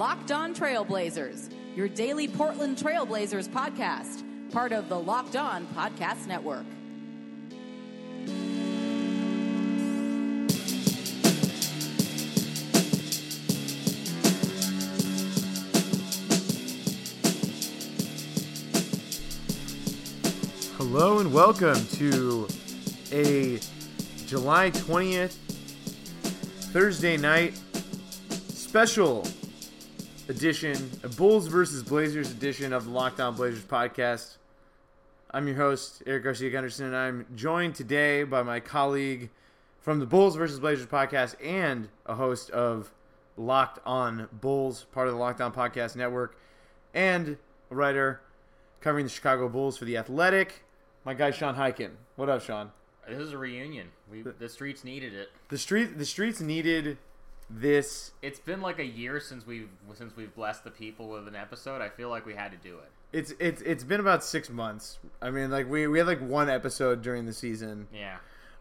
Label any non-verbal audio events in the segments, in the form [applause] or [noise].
Locked On Trailblazers, your daily Portland Trailblazers podcast, part of the Locked On Podcast Network. Hello and welcome to a July 20th Thursday night special edition, a Bulls versus Blazers edition of the Locked On Blazers podcast. I'm your host, Eric Garcia Gunderson, and I'm joined today by my colleague from the Bulls versus Blazers podcast and a host of Locked On Bulls, part of the Locked On Podcast Network, and a writer covering the Chicago Bulls for The Athletic, my guy Sean Highkin. What up, Sean? This is a reunion. We the streets needed it. The street the streets needed this It's been like a year since we've since we've blessed the people with an episode. I feel like we had to do it. it's it's it's been about six months. I mean like we, we had like one episode during the season. Yeah.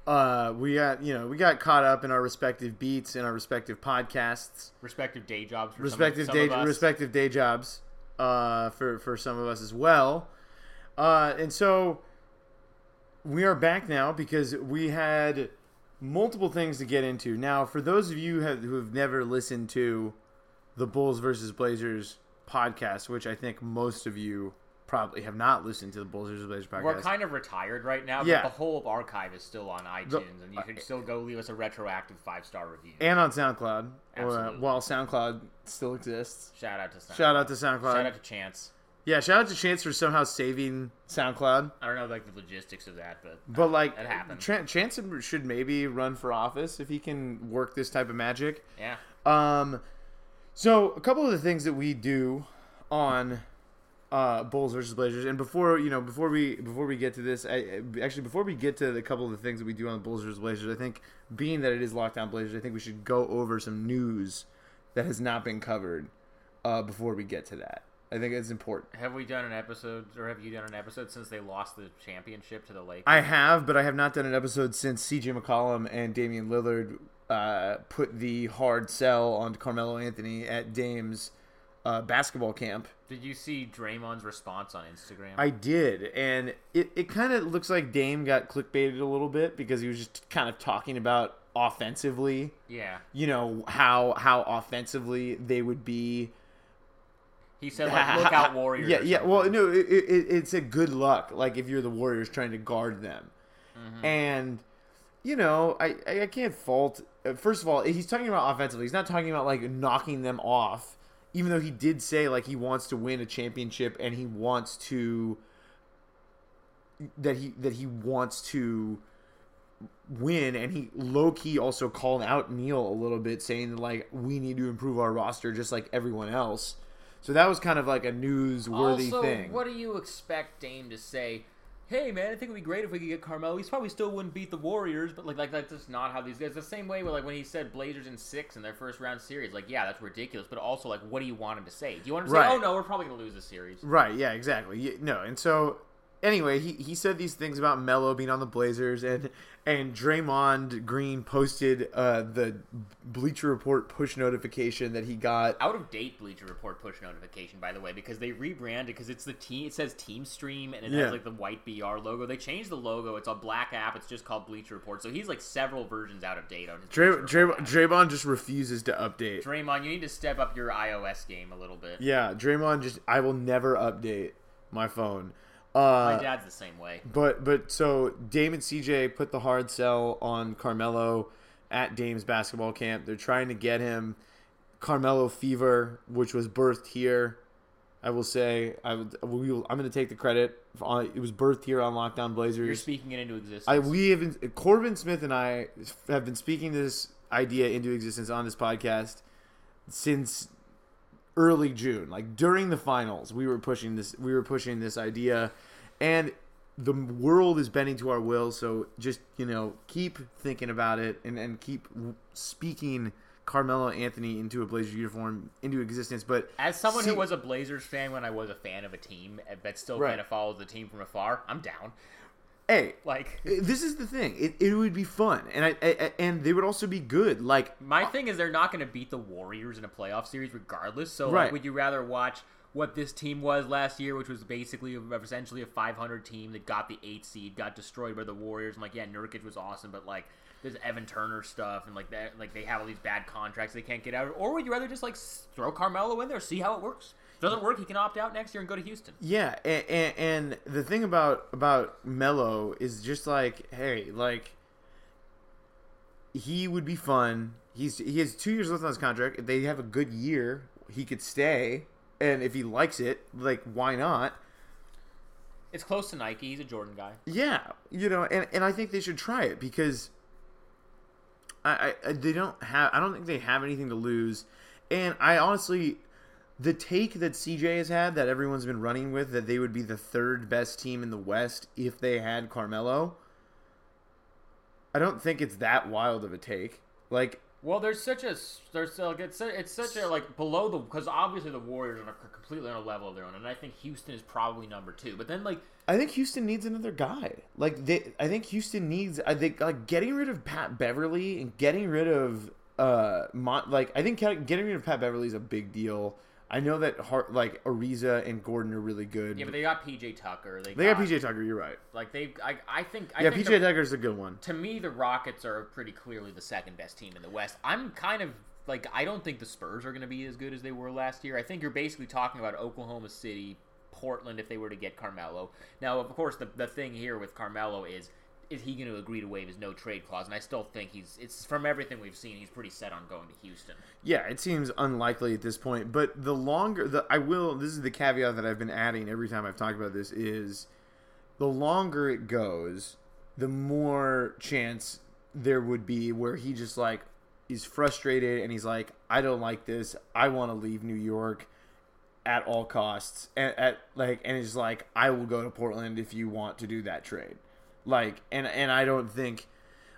Uh we got you know, we got caught up in our respective beats and our respective podcasts. Respective day jobs. Respective some day some of us. respective day jobs uh, for for some of us as well. Uh, and so we are back now because we had multiple things to get into. Now, for those of you who have, never listened to the Bulls versus Blazers podcast, which I think most of you probably have not listened to the Bulls versus Blazers podcast. We're kind of retired right now, Yeah. but the whole archive is still on iTunes, The- and you can still go leave us a retroactive five star review. and on SoundCloud, or, uh, Absolutely. while SoundCloud still exists. shout out to SoundCloud. Shout out to SoundCloud. Shout out to Chance. Yeah, shout out to Chance for somehow saving SoundCloud. I don't know like the logistics of that, but But like, it happened. Tran- Chance should maybe run for office if he can work this type of magic. yeah. Um, so a couple of the things that we do on uh, Bulls versus Blazers, and before you know, before we before we get to this, I, actually before we get to the couple of the things that we do on the Bulls versus Blazers, I think being that it is Locked On Blazers, I think we should go over some news that has not been covered uh, before we get to that. I think it's important. Have we done an episode, or have you done an episode since they lost the championship to the Lakers? I have, but I have not done an episode since CJ McCollum and Damian Lillard uh, put the hard sell on Carmelo Anthony at Dame's uh, basketball camp. Did you see Draymond's response on Instagram? I did, and it, it kind of looks like Dame got clickbaited a little bit because he was just kind of talking about offensively, yeah. you know, how how offensively they would be. He said, like, look [laughs] out, Warriors. Yeah, yeah. Well, no, it, it, it's a good luck. Like if you're the Warriors trying to guard them, Mm-hmm. and you know, I I can't fault. uh, First of all, he's talking about offensively. He's not talking about like knocking them off. Even though he did say like he wants to win a championship and he wants to that he that he wants to win and he low key also called out Neil a little bit saying like we need to improve our roster just like everyone else. So that was kind of like a newsworthy also, thing. what do you expect Dame to say? Hey man, I think it would be great if we could get Carmelo. He's probably still wouldn't beat the Warriors, but like like that's just not how these guys. The same way with like when he said Blazers in six in their first round series. Like yeah, that's ridiculous. But also like, what do you want him to say? Do you want him to Right. say, oh no, we're probably gonna lose the series? Right, yeah, exactly. Yeah, no, and so anyway, he, he said these things about Melo being on the Blazers and and Draymond Green posted uh, the Bleacher Report push notification that he got Out of date Bleacher Report push notification, by the way, because they rebranded because it's the team. It says Team Stream and it Yeah. has like the white BR logo. They changed the logo. It's a black app. It's just called Bleacher Report. So he's like several versions out of date on his. Dray, Dray, Draymond just refuses to update. Draymond, you need to step up your iOS game a little bit. Yeah, Draymond just I will never update my phone. My Uh, dad's the same way. but but so Dame and CJ put the hard sell on Carmelo at Dame's basketball camp. They're trying to get him Carmelo fever, which was birthed here I will say I would, we will, I'm going to take the credit. It was birthed here on Locked On Blazers. You're speaking it into existence. I we have been, Corbin Smith and I have been speaking this idea into existence on this podcast since early June. Like during the finals, we were pushing this we were pushing this idea and the world is bending to our will, so just, you know, keep thinking about it and and keep speaking Carmelo Anthony into a Blazers uniform into existence. But As someone see- who was a Blazers fan when I was a fan of a team, eh, but still Right. kind of follows the team from afar, I'm down. Hey, Like eh, this is the thing. It, it would be fun, and I, I and they would also be good. Like my thing is they're not going to beat the Warriors in a playoff series regardless. So Right. like, would you rather watch what this team was last year, which was basically essentially a 500 team that got the eight seed, got destroyed by the Warriors? And like, yeah, Nurkic was awesome, but like. There's Evan Turner stuff, and like that, like they have all these bad contracts they can't get out. of. Or would you rather just like throw Carmelo in there, see how it works? Doesn't work, he can opt out next year and go to Houston. Yeah, and, and, and the thing about about Melo is just like, hey, like he would be fun. He's he has two years left on his contract. If they have a good year, he could stay, and if he likes it, like why not? It's close to Nike. He's a Jordan guy. Yeah, you know, and and I think they should try it because I, I they don't have I don't think they have anything to lose, and I honestly. The take that CJ has had that everyone's been running with that they would be the third best team in the West if they had Carmelo. I don't think it's that wild of a take. Like, Well, there's such a there's like it's a, it's such a like below the because obviously the Warriors are completely on a level of their own, and I think Houston is probably number two. But then like I think Houston needs another guy. Like they, I think Houston needs. I think like getting rid of Pat Beverley and getting rid of uh, Mon- like I think getting rid of Pat Beverley is a big deal. I know that Hart, like Ariza and Gordon are really good. yeah, but they got PJ Tucker. They, they got PJ Tucker. You're right. Like they, I, I think I Yeah, think PJ the- Tucker's a good one. to me, the Rockets are pretty clearly the second best team in the West. I'm kind of like I don't think the Spurs are going to be as good as they were last year. I think you're basically talking about Oklahoma City, Portland if they were to get Carmelo. Now, of course, the the thing here with Carmelo is is he going to agree to waive his no trade clause? And I still think he's it's from everything we've seen, he's pretty set on going to Houston. Yeah, it seems unlikely at this point. But the longer the I will this is the caveat that I've been adding every time I've talked about this is the longer it goes, the more chance there would be where he just like is frustrated and he's like, I don't like this. I want to leave New York at all costs. And at like and it's like I will go to Portland if you want to do that trade. Like and and I don't think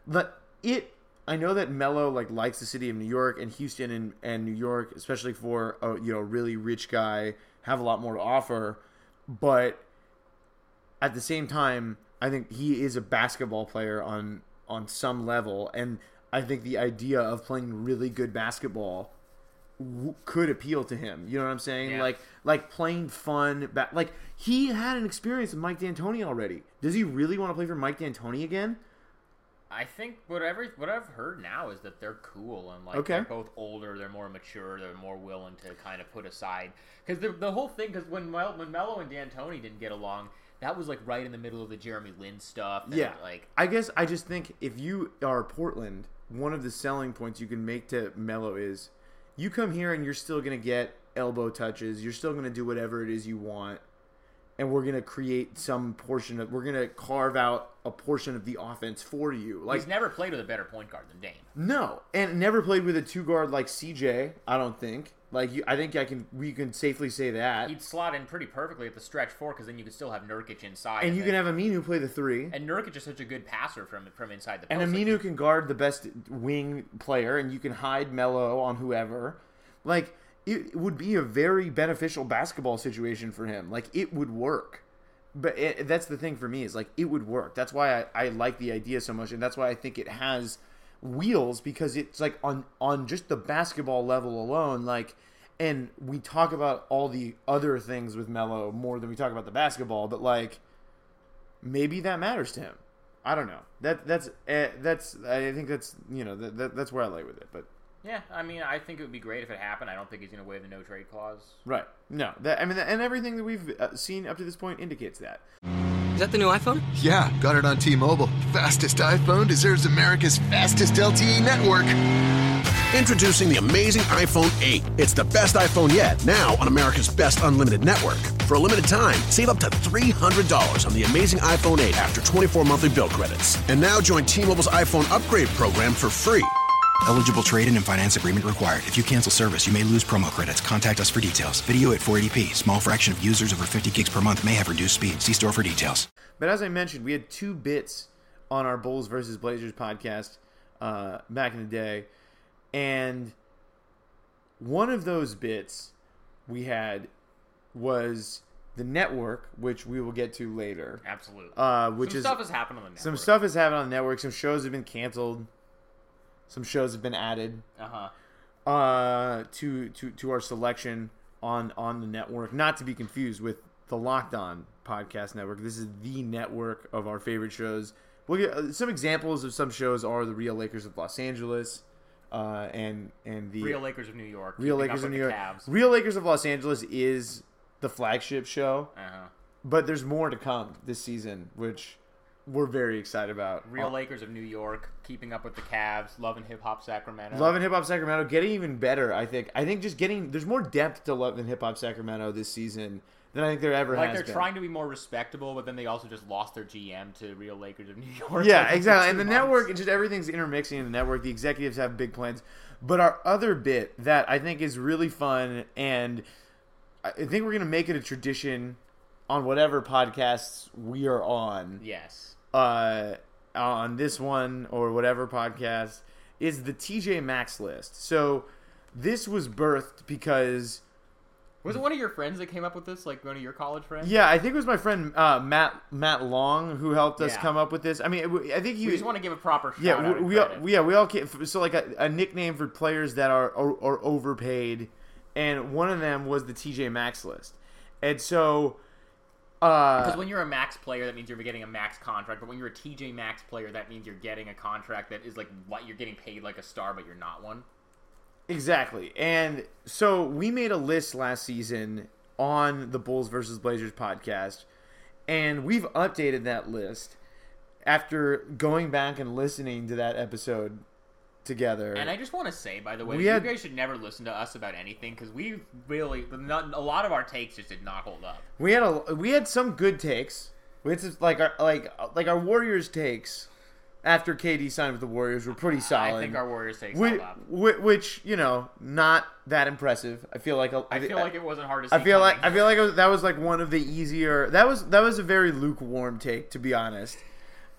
but it I know that Melo like likes the city of New York and Houston and, and New York, especially for a you know really rich guy, have a lot more to offer. But at the same time, I think he is a basketball player on on some level, and I think the idea of playing really good basketball w- could appeal to him. You know what I'm saying? Yeah. Like like playing fun. Ba- like he had an experience with Mike D'Antoni already. Does he really want to play for Mike D'Antoni again? I think whatever what I've heard now is that they're cool and like Okay. they're both older, they're more mature, they're more willing to kind of put aside because the the whole thing because when Mel, when Melo and D'Antoni didn't get along, that was like right in the middle of the Jeremy Lin stuff. and, Yeah, like I guess I just think if you are Portland, one of the selling points you can make to Melo is you come here and you're still gonna get elbow touches, you're still gonna do whatever it is you want, and we're gonna create some portion of we're gonna carve out a portion of the offense for you. Like he's never played with a better point guard than Dame. no, and never played with a two guard like CJ. I don't think. Like you, I think I can. We can safely say that. He'd slot in pretty perfectly at the stretch four because then you could still have Nurkic inside. and you can have Aminu play the three. and Nurkic is such a good passer from from inside the And post. like, Aminu can guard the best wing player, and you can hide Melo on whoever. Like it would be a very beneficial basketball situation for him. Like it would work. But it, that's the thing for me is like it would work. That's why I, I like the idea so much, and that's why I think it has wheels because it's like on on just the basketball level alone. Like, and we talk about all the other things with Melo more than we talk about the basketball. But like, maybe that matters to him. I don't know. That that's uh, that's I think that's you know that, that that's where I lay with it. But yeah, I mean, I think it would be great if it happened. I don't think he's going to waive the no trade clause. right, no, that I mean, and everything that we've uh, seen up to this point indicates that. Is that the new iPhone? Yeah, got it on T-Mobile. Fastest iPhone deserves America's fastest LTE network. Introducing the amazing iPhone 8. It's the best iPhone yet, now on America's best unlimited network. For a limited time, save up to $300 on the amazing iPhone 8 after 24 monthly bill credits. And now join T Mobile's iPhone upgrade program for free. Eligible trade-in and finance agreement required. If you cancel service, you may lose promo credits. Contact us for details. Video at 480p. Small fraction of users over 50 gigs per month may have reduced speed. See store for details. But as I mentioned, we had two bits on our Bulls versus Blazers podcast uh, back in the day, and one of those bits we had was the network, which we will get to later. Absolutely. Uh, which Some is stuff has happened on the network. some stuff has happened on the network. Some shows have been canceled. Some shows have been added Uh huh. uh, to to to our selection on on the network. Not to be confused with the Locked On Podcast Network. This is the network of our favorite shows. We'll get uh, some examples of some shows are the Real Lakers of Los Angeles, uh, and and the Real Lakers of New York. Real Lakers of New York. Cavs. Real Lakers of Los Angeles is the flagship show, Uh huh. but there's more to come this season, which we're very excited about. Real Lakers of New York, keeping up with the Cavs, Love and Hip Hop Sacramento. Love and Hip Hop Sacramento getting even better. I think. I think just getting there's more depth to Love and Hip Hop Sacramento this season than I think there ever like they're been. trying to be more respectable, but then they also just lost their GM to Real Lakers of New York. Yeah, [laughs] like, exactly. And the months. network, just everything's intermixing in the network. The executives have big plans. But our other bit that I think is really fun, and I think we're gonna make it a tradition on whatever podcasts we are on. Yes. uh, on this one or whatever podcast is the TJ Maxx list. So this was birthed because Was it one of your friends that came up with this? Like one of your college friends? yeah, I think it was my friend uh, Matt Matt Long who helped us Yeah. come up with this. I mean, I think you just want to give a proper shout yeah out. we, we all, yeah we all can, so like a, a nickname for players that are, are are overpaid, and one of them was the TJ Maxx list, and so. Uh, Because when you're a max player, that means you're getting a max contract. But when you're a TJ Max player, that means you're getting a contract that is like what you're getting paid like a star, but you're not one. Exactly. And so we made a list last season on the Bulls versus Blazers podcast, and we've updated that list after going back and listening to that episode together. And I just want to say, by the way, We you had- guys should never listen to us about anything because we really not, a lot of our takes just did not hold up. we had a we had some good takes. We had some, like our like like our Warriors takes after KD signed with the Warriors were pretty solid. I think our Warriors takes which, up. which you know not that impressive. I feel like I feel like it wasn't hard to. I feel like I feel like was, that was like one of the easier. That was that was a very lukewarm take, to be honest.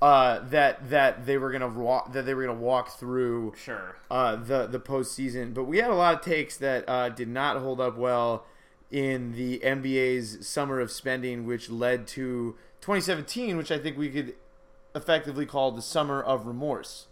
Uh, that that they were gonna walk that they were gonna walk through sure. uh, the the postseason, but we had a lot of takes that uh, did not hold up well in the NBA's summer of spending, which led to 2017, which I think we could effectively call the summer of remorse.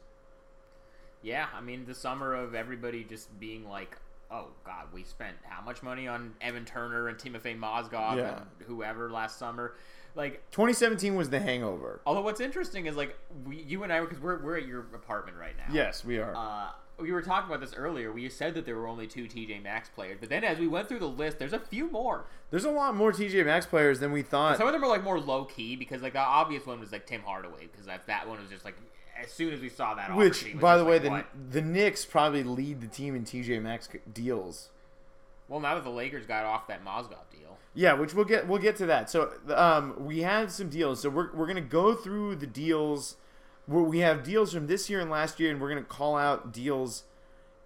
Yeah, I mean the summer of everybody just being like, "Oh God, we spent how much money on Evan Turner and Timofey Mozgov Yeah. and whoever last summer?" Like, 2017 was the hangover. although what's interesting is like we, you and I, because we're we're at your apartment right now. Yes, we are. Uh, we were talking about this earlier. We said that there were only two TJ Maxx players, but then as we went through the list, there's a few more. There's a lot more TJ Maxx players than we thought. Some of them are like more low key because like the obvious one was like Tim Hardaway because that that one was just like as soon as we saw that. Which, by the way, like, the what? the Knicks probably lead the team in TJ Maxx deals. Well now that the Lakers got off that Mozgov deal. Yeah, which we'll get we'll get to that. So um, we have some deals. So we're we're gonna go through the deals. Where we have deals from this year and last year, and we're gonna call out deals.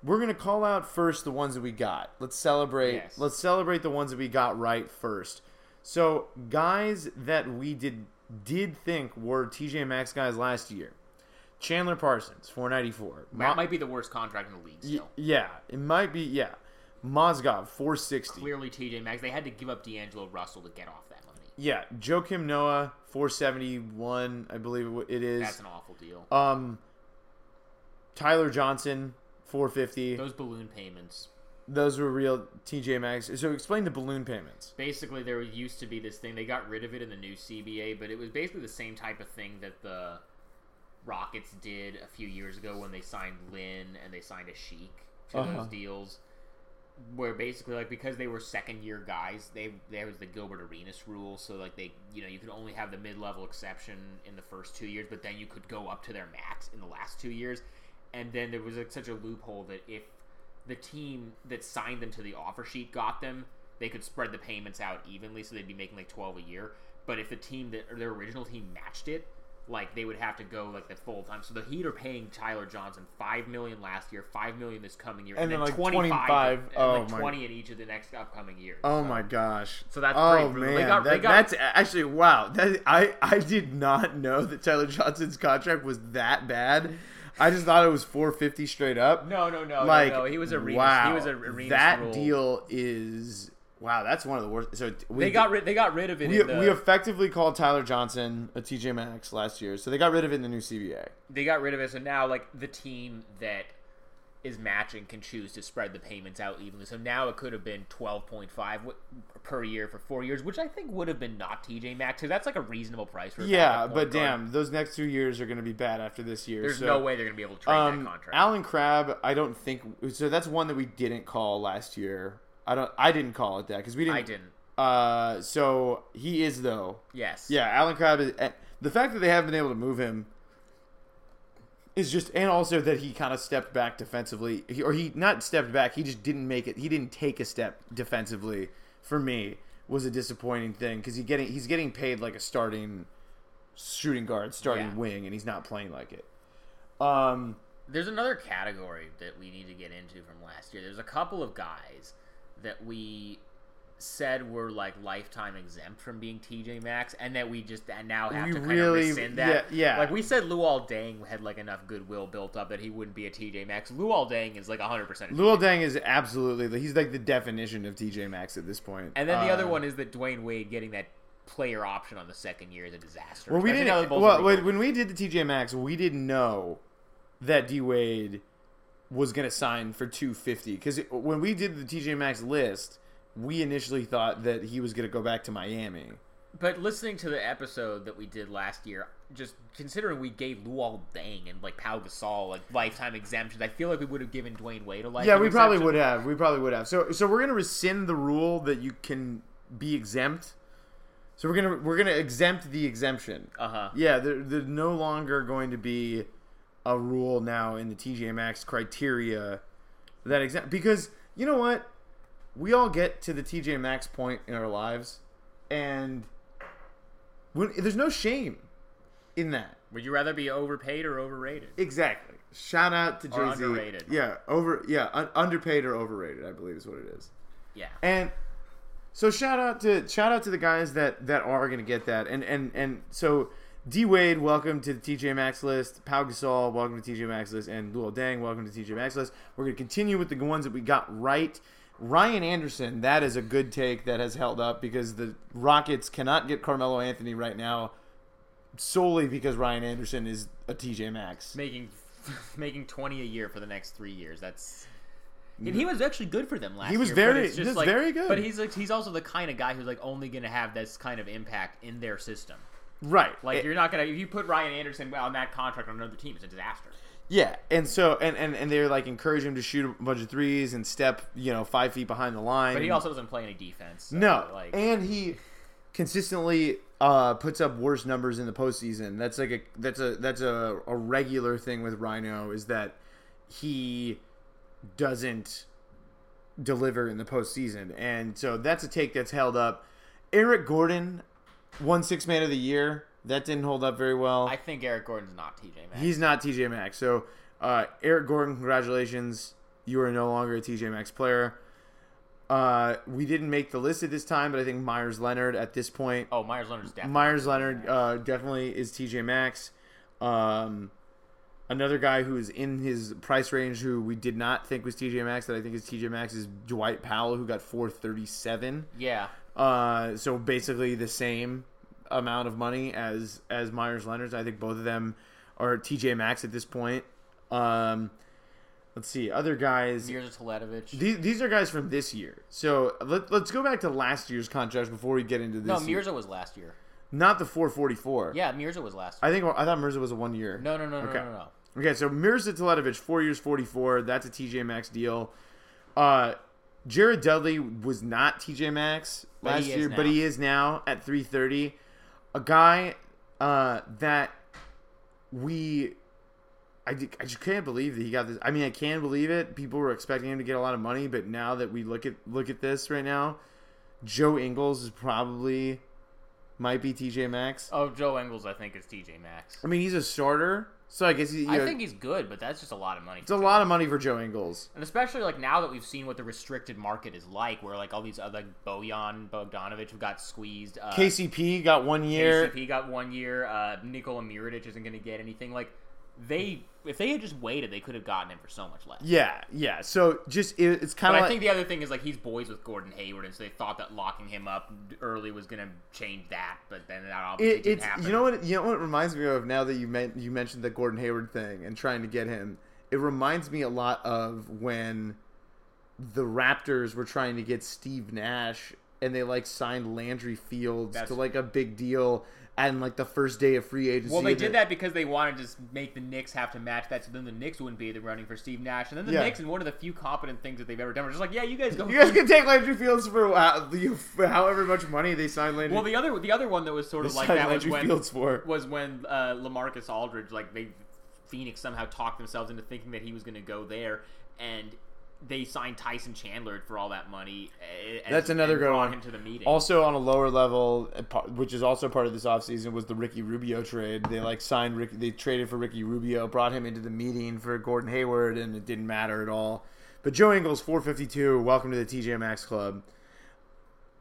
We're gonna call out first the ones that we got. Let's celebrate. Yes. Let's celebrate the ones that we got right first. So guys that we did did think were TJ Maxx guys last year. Chandler Parsons, four ninety four. That might be the worst contract in the league still. Yeah, it might be. Yeah, Mozgov, four sixty. Clearly, TJ Maxx. They had to give up D'Angelo Russell to get off that money. Yeah, Joakim Noah, 471, I believe it is. That's an awful deal. um, Tyler Johnson, 450. Those balloon payments. Those were real TJ Maxx. So explain the balloon payments. Basically, there used to be this thing. They got rid of it in the new CBA, but it was basically the same type of thing that the Rockets did a few years ago when they signed Lin and they signed Asik to Uh-huh. those deals. Where basically, like, because they were second year guys, they there was the Gilbert Arenas rule. So, like, they, you know, you could only have the mid level exception in the first two years, but then you could go up to their max in the last two years. And then there was like, such a loophole that if the team that signed them to the offer sheet got them, they could spread the payments out evenly, so they'd be making like twelve a year. But if the team that their original team matched it, like they would have to go like the full time. So the Heat are paying Tyler Johnson five million last year, five million this coming year, And then, like, 25, 25 and oh my- twenty in each of the next upcoming years. Oh So- my gosh! So that's oh man, They got- that, they got- that's actually wow. That I I did not know that Tyler Johnson's contract was that bad. I just thought it was 450 straight up. No, no, no, like no, no. He was a Remus, wow. he was a Remus that rule. deal is wow. That's one of the worst. So we They got rid. They got rid of it. we, in the, we effectively called Tyler Johnson a TJ Maxx last year, so they got rid of it in the new CBA. they got rid of it. So now, like the team that is matching can choose to spread the payments out evenly. So now it could have been twelve point five per year for four years, which I think would have been not TJ Maxx. So that's like a reasonable price for a Yeah, but guard. damn, those next two years are going to be bad after this year. there's so- no way they're gonna be able to trade Um, that contract. Allen Crabbe, I don't think so. That's one that we didn't call last year. I don't. I didn't call it that because we didn't. I didn't. Uh, so he is though. Yes. Yeah, Allen Crabbe is. The fact that they haven't been able to move him is just, and also that he kind of stepped back defensively, he, or he not stepped back. He just didn't make it. He didn't take a step defensively. For me, was a disappointing thing because he getting he's getting paid like a starting shooting guard, starting Yeah. wing, and he's not playing like it. Um. There's another category that we need to get into from last year. There's a couple of guys that we said were like lifetime exempt from being TJ Maxx, and that we just and now have We to kind really- of rescind that. yeah, yeah. Like we said, Luol Deng had like enough goodwill built up that he wouldn't be a TJ Maxx. Luol Deng is like 100. percent Luol Deng is absolutely he's like the definition of TJ Maxx at this point. And then the other Uh, one is that Dwyane Wade getting that player option on the second year is a disaster. Well, we Especially now that didn't. Well, when we did the TJ Maxx, we didn't know that D Wade was going to sign for 250 because when we did the TJ Maxx list, we initially thought that he was going to go back to Miami. But listening to the episode that we did last year, just considering we gave Luol Deng and like Pau Gasol like lifetime exemptions, I feel like we would have given Dwyane Wade a lifetime. yeah, we probably exemption. would have. We probably would have. So, so we're going to rescind the rule that you can be exempt. So we're gonna we're gonna exempt the exemption. Uh huh. Yeah, there, there's no longer going to be a rule now in the TJ Maxx criteria that exempt because you know what? We all get to the TJ Maxx point in our lives, and when, there's no shame in that. Would you rather be overpaid or overrated? Exactly. Shout out to Jay Z. underrated. Yeah, over. Yeah, un- underpaid or overrated. I believe is what it is. Yeah. And so shout out to shout out to the guys that that are going to get that. And and and so D Wade, welcome to the TJ Maxx list. Pau Gasol, welcome to TJ Maxx list. And Luol Deng, welcome to TJ Maxx list. We're going to continue with the ones that we got right. Ryan Anderson, that is a good take that has held up because the Rockets cannot get Carmelo Anthony right now solely because Ryan Anderson is a TJ Maxx. Making [laughs] making twenty a year for the next three years. That's. And he was actually good for them last He was year, very- it's he just was like- very good. But he's like he's also the kind of guy who's like only going to have this kind of impact in their system. Right. Like It- you're not gonna if you put Ryan Anderson on that contract on another team, it's a disaster. Yeah, and so and and and they're like encourage him to shoot a bunch of threes and step, you know, five feet behind the line. But he also doesn't play any defense. so, no, like and he consistently uh, puts up worse numbers in the postseason. That's like a that's a that's a, a regular thing with Rhino is that he doesn't deliver in the postseason, and so that's a take that's held up. Eric Gordon won six man of the year. That didn't hold up very well. I think Eric Gordon's not TJ Maxx. He's not TJ Maxx. So, uh, Eric Gordon, congratulations. You are no longer a TJ Maxx player. Uh, we didn't make the list at this time, but I think Meyers Leonard at this point. oh Meyers Leonard's definitely Meyers Leonard uh, definitely is TJ Maxx. Um, another guy who is in his price range who we did not think was TJ Maxx that I think is TJ Maxx is Dwight Powell who got 437. yeah. Uh, so basically the same amount of money as as Meyers Leonard's. I think both of them are TJ Maxx at this point. Um, let's see other guys. Mirza Teletovic. These, these are guys from this year. So let, let's go back to last year's contracts before we get into this. no, year. Mirza was last year. not the 444. Yeah, Mirza was last year. I think I thought Mirza was a one year. no, no, no, no, Okay. no, no, no. Okay, so Mirza Teletovic, four years, forty-four. That's a TJ Maxx deal. Uh, Jared Dudley was not TJ Maxx last year, now. but he is now at three thirty. A guy uh, that we I, I just can't believe that he got this. I mean, I can believe it. People were expecting him to get a lot of money, but now that we look at look at this right now, Joe Ingles is probably might be TJ Maxx. Oh, Joe Ingles, I think is TJ Maxx. I mean, he's a starter, so I guess he, you I know, think he's good, but that's just a lot of money. it's a lot of money for Joe Ingles. And especially like now that we've seen what the restricted market is like, where like all these other like Bojan Bogdanovic who got squeezed, uh, KCP got one year. KCP got one year, uh, Nikola Mirotic isn't going to get anything. Like they, if they had just waited, they could have gotten him for so much less. Yeah, yeah. So just it, it's kind of I think the other thing is like he's boys with Gordon Hayward, and so they thought that locking him up early was going to change that, but then that obviously it, didn't it's happen. you know what you know what it reminds me of now that you meant you mentioned the Gordon Hayward thing and trying to get him. It reminds me a lot of when the Raptors were trying to get Steve Nash and they like signed Landry Fields That's- to like a big deal and like the first day of free agency. Well, they did that because they wanted to make the Knicks have to match that, so then the Knicks wouldn't be the running for Steve Nash, and then the Yeah. Knicks, and one of the few competent things that they've ever done, were just like, yeah, you guys go. You guys can take Landry Fields for, uh, the- for however much money they signed Landry. Well, the other the other one that was sort of They like that was when Fields for. was when uh, Lamarcus Aldridge like they Phoenix somehow talked themselves into thinking that he was going to go there, and they signed Tyson Chandler for all that money. uh, and- That's another good brought one. him to the meeting. Also on a lower level, uh, which is also part of this offseason, was the Ricky Rubio trade. They like signed Ricky, they traded for Ricky Rubio, brought him into the meeting for Gordon Hayward, and it didn't matter at all. But Joe Ingles, 452, welcome to the TJ Maxx Club.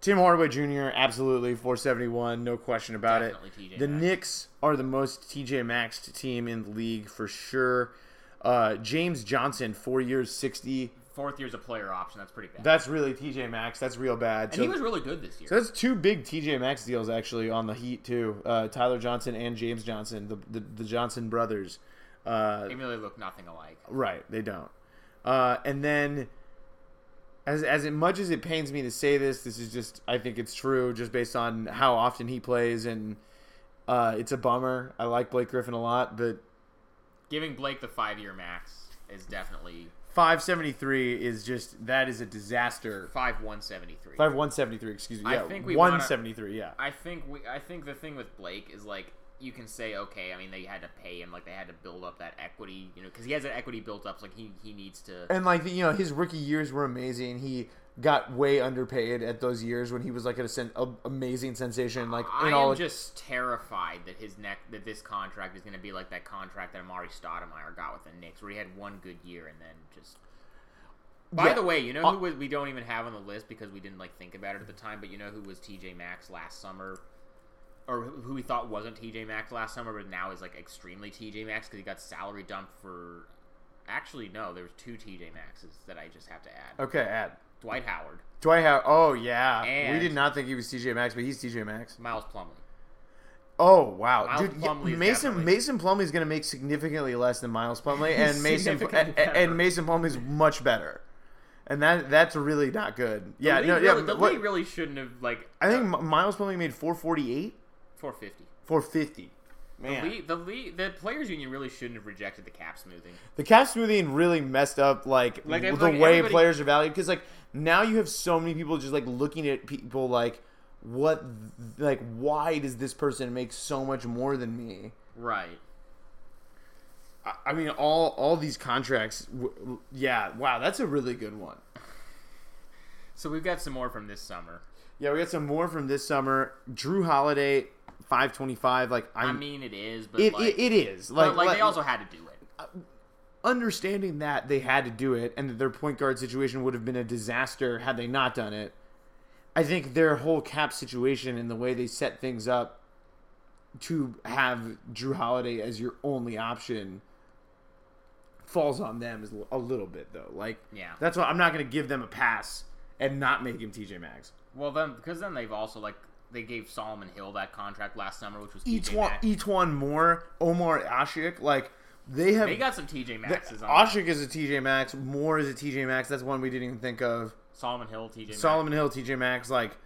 Tim Hardaway Jr., absolutely 471, no question about Definitely it. TJ the. Knicks are the most TJ Maxx team in the league for sure. Uh, James Johnson, four years, 60. Fourth year's a player option. That's pretty bad. That's really TJ Maxx. That's real bad. and So- he was really good this year. so that's two big TJ Maxx deals actually on the Heat too. Uh, Tyler Johnson and James Johnson, the the, the Johnson brothers. Uh, they look nothing alike. right, they don't. Uh, and then, as as much as it pains me to say this, this is just I think it's true just based on how often he plays, and uh, it's a bummer. I like Blake Griffin a lot, but Giving Blake the five year max is definitely 573 is just that is a disaster. five one seventy three. Five one seventy three, excuse me. I Yeah, think we one seventy three. Yeah. I think we. I think the thing with Blake is like you can say okay. I mean they had to pay him like they had to build up that equity. You know because he has that equity built up. So like he he needs to. and like you know his rookie years were amazing he got way underpaid at those years when he was like a, sen- amazing sensation like I am all just terrified that his neck that this contract is going to be like that contract that Amar'e Stoudemire got with the Knicks, where he had one good year and then just. By Yeah. the way, you know Uh, who was, we don't even have on the list because we didn't like think about it at the time. But you know who was TJ Maxx last summer, or who we thought wasn't TJ Maxx last summer, but now is like extremely TJ Maxx because he got salary dumped for. Actually, no, there was two TJ Maxes that I just have to add. okay add Dwight Howard, Dwight Howard oh yeah we did not think he was TJ Maxx but he's TJ Maxx Miles Plumlee. oh wow Miles dude yeah, Plumlee is Mason definitely- Mason Plumlee is going to make significantly less than Miles Plumlee [laughs] and Mason Significantly and, better. and Mason Plumlee is much better and that that's really not good yeah the no league yeah really, the what- league really shouldn't have like. I think uh, M- Miles Plumlee made 448 450. 450 The man league, the league, the players' union really shouldn't have rejected the cap smoothing. The cap smoothing really messed up like, Like, the feel like way everybody- players are valued because like now you have so many people just like looking at people like what like why does this person make so much more than me? Right. I, I mean all all these contracts w- yeah wow that's a really good one. So we've got some more from this summer. Yeah, we got some more from this summer. Jrue Holiday 525 like i I'm mean, it is, but it, like, it, it is but, like, like they also had to do it. Uh, understanding that they had to do it and that their point guard situation would have been a disaster had they not done it. I think their whole cap situation and the way they set things up to have Jrue Holiday as your only option falls on them a little bit though. Like Yeah. that's why I'm not going to give them a pass and not make him TJ Maxx. Well, then because then they've also like they gave Solomon Hill that contract last summer, which was TJ E'Twaun, Maxx. E'Twaun Moore, Omer Asik, like they have They got some TJ Maxes on. Asik is a TJ Maxx, Moore is a TJ Maxx. That's one we didn't even think of. Solomon Hill, TJ. Maxx. Solomon Hill, TJ Maxx, like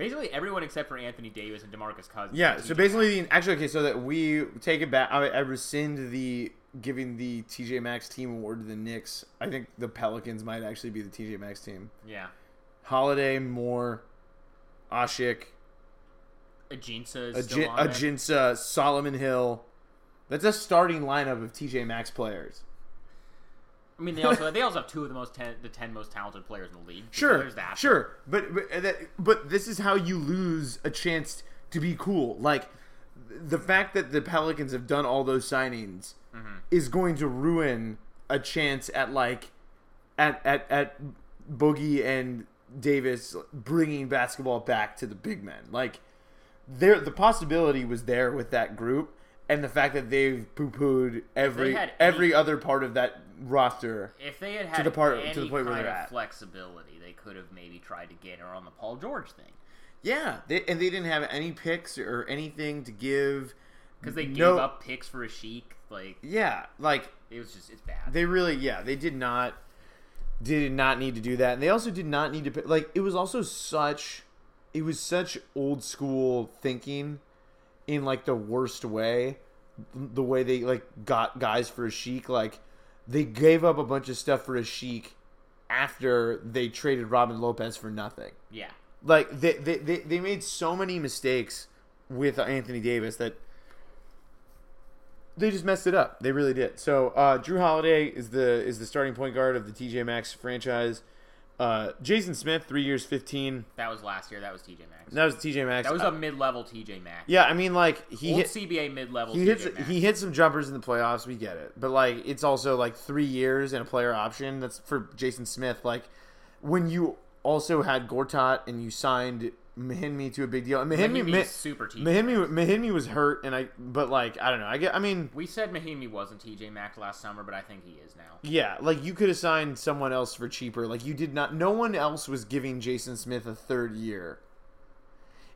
Basically everyone except for Anthony Davis and Demarcus Cousins. yeah. So basically, the, actually, okay. So that we take it back, I, I rescind the giving the TJ Maxx team award to the Knicks. I think the Pelicans might actually be the TJ Maxx team. Yeah. Holiday, Moore, Asik. Ajinça is Ajin- still on there. Ajinça, Solomon Hill. That's a starting lineup of TJ Maxx players. I mean, they also they also have two of the most ten, the ten most talented players in the league. Sure, there's that. sure, but but that, but this is how you lose a chance to be cool. Like the fact that the Pelicans have done all those signings Mm-hmm. is going to ruin a chance at like at at at Boogie and Davis bringing basketball back to the big men. Like there, the possibility was there with that group, and the fact that they've poo pooed every had every any- other part of that roster. If they had had the part- to any the point where kind they're of at. flexibility, they could have maybe tried to get her on the Paul George thing Yeah, they, and they didn't have any picks or anything to give. because they No- gave up picks for Asik. Like Yeah, like it was just it's bad. they really, yeah, they did not did not need to do that, and they also did not need to. Like it was also such, it was such old school thinking, in like the worst way. The way they like got guys for Asik, like they gave up a bunch of stuff for Asik after they traded Robin Lopez for nothing. yeah, like they, they, they, they made so many mistakes with Anthony Davis that they just messed it up. They really did. So uh, Jrue Holiday is the is the starting point guard of the TJ Maxx franchise. Uh, Jason Smith, three years, fifteen. that was last year. That was TJ Maxx. That was TJ Maxx. That was Uh, a mid-level TJ Maxx. yeah. I mean, like he Old hit, CBA mid-level. he hits Maxx. he hit some jumpers in the playoffs. We get it, but like it's also like three years and a player option. That's for Jason Smith. Like when you also had Gortat and you signed Mahinmi to a big deal. And Mahinmi, Mahinmi's Ma- super TJ Mahinmi, Mahinmi was hurt, and I but like I don't know. I get. I mean, We said Mahinmi wasn't TJ Maxx last summer, but I think he is now. yeah, like you could have signed someone else for cheaper. Like you did not. No one else was giving Jason Smith a third year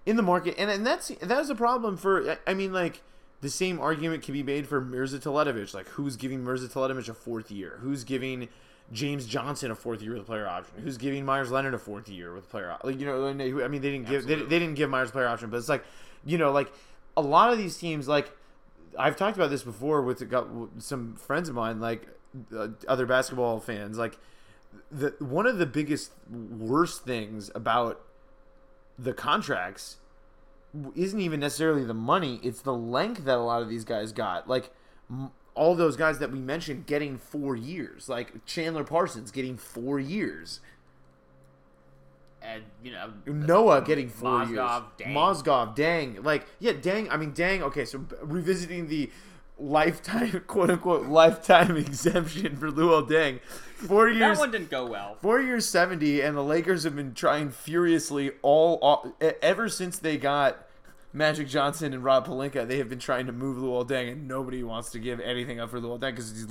in the market, and and that's that's a problem for. I- I mean, like the same argument can be made for Mirza Teletovic. Like who's giving Mirza Teletovic a fourth year? Who's giving James Johnson a fourth year with a player option? Who's giving Meyers Leonard a fourth year with a player option? Like you know, I mean, they didn't give they, they didn't give Meyers a player option, but it's like you know, like a lot of these teams, like I've talked about this before with some friends of mine, like uh, other basketball fans. Like the one of the biggest worst things about the contracts isn't even necessarily the money; it's the length that a lot of these guys got. Like m- all those guys that we mentioned getting four years, like Chandler Parsons getting four years. And you know, Noah getting four Mozgov, years. Dang. Mozgov, dang. Like, yeah, dang. I mean, dang. Okay, so revisiting the lifetime, [laughs] quote unquote, lifetime [laughs] exemption for Luol Deng. Four years. that one didn't go well. Four years, 70, and the Lakers have been trying furiously all, all ever since they got Magic Johnson and Rob Pelinka. They have been trying to move Luol Deng, and nobody wants to give anything up for Luol Deng because he's,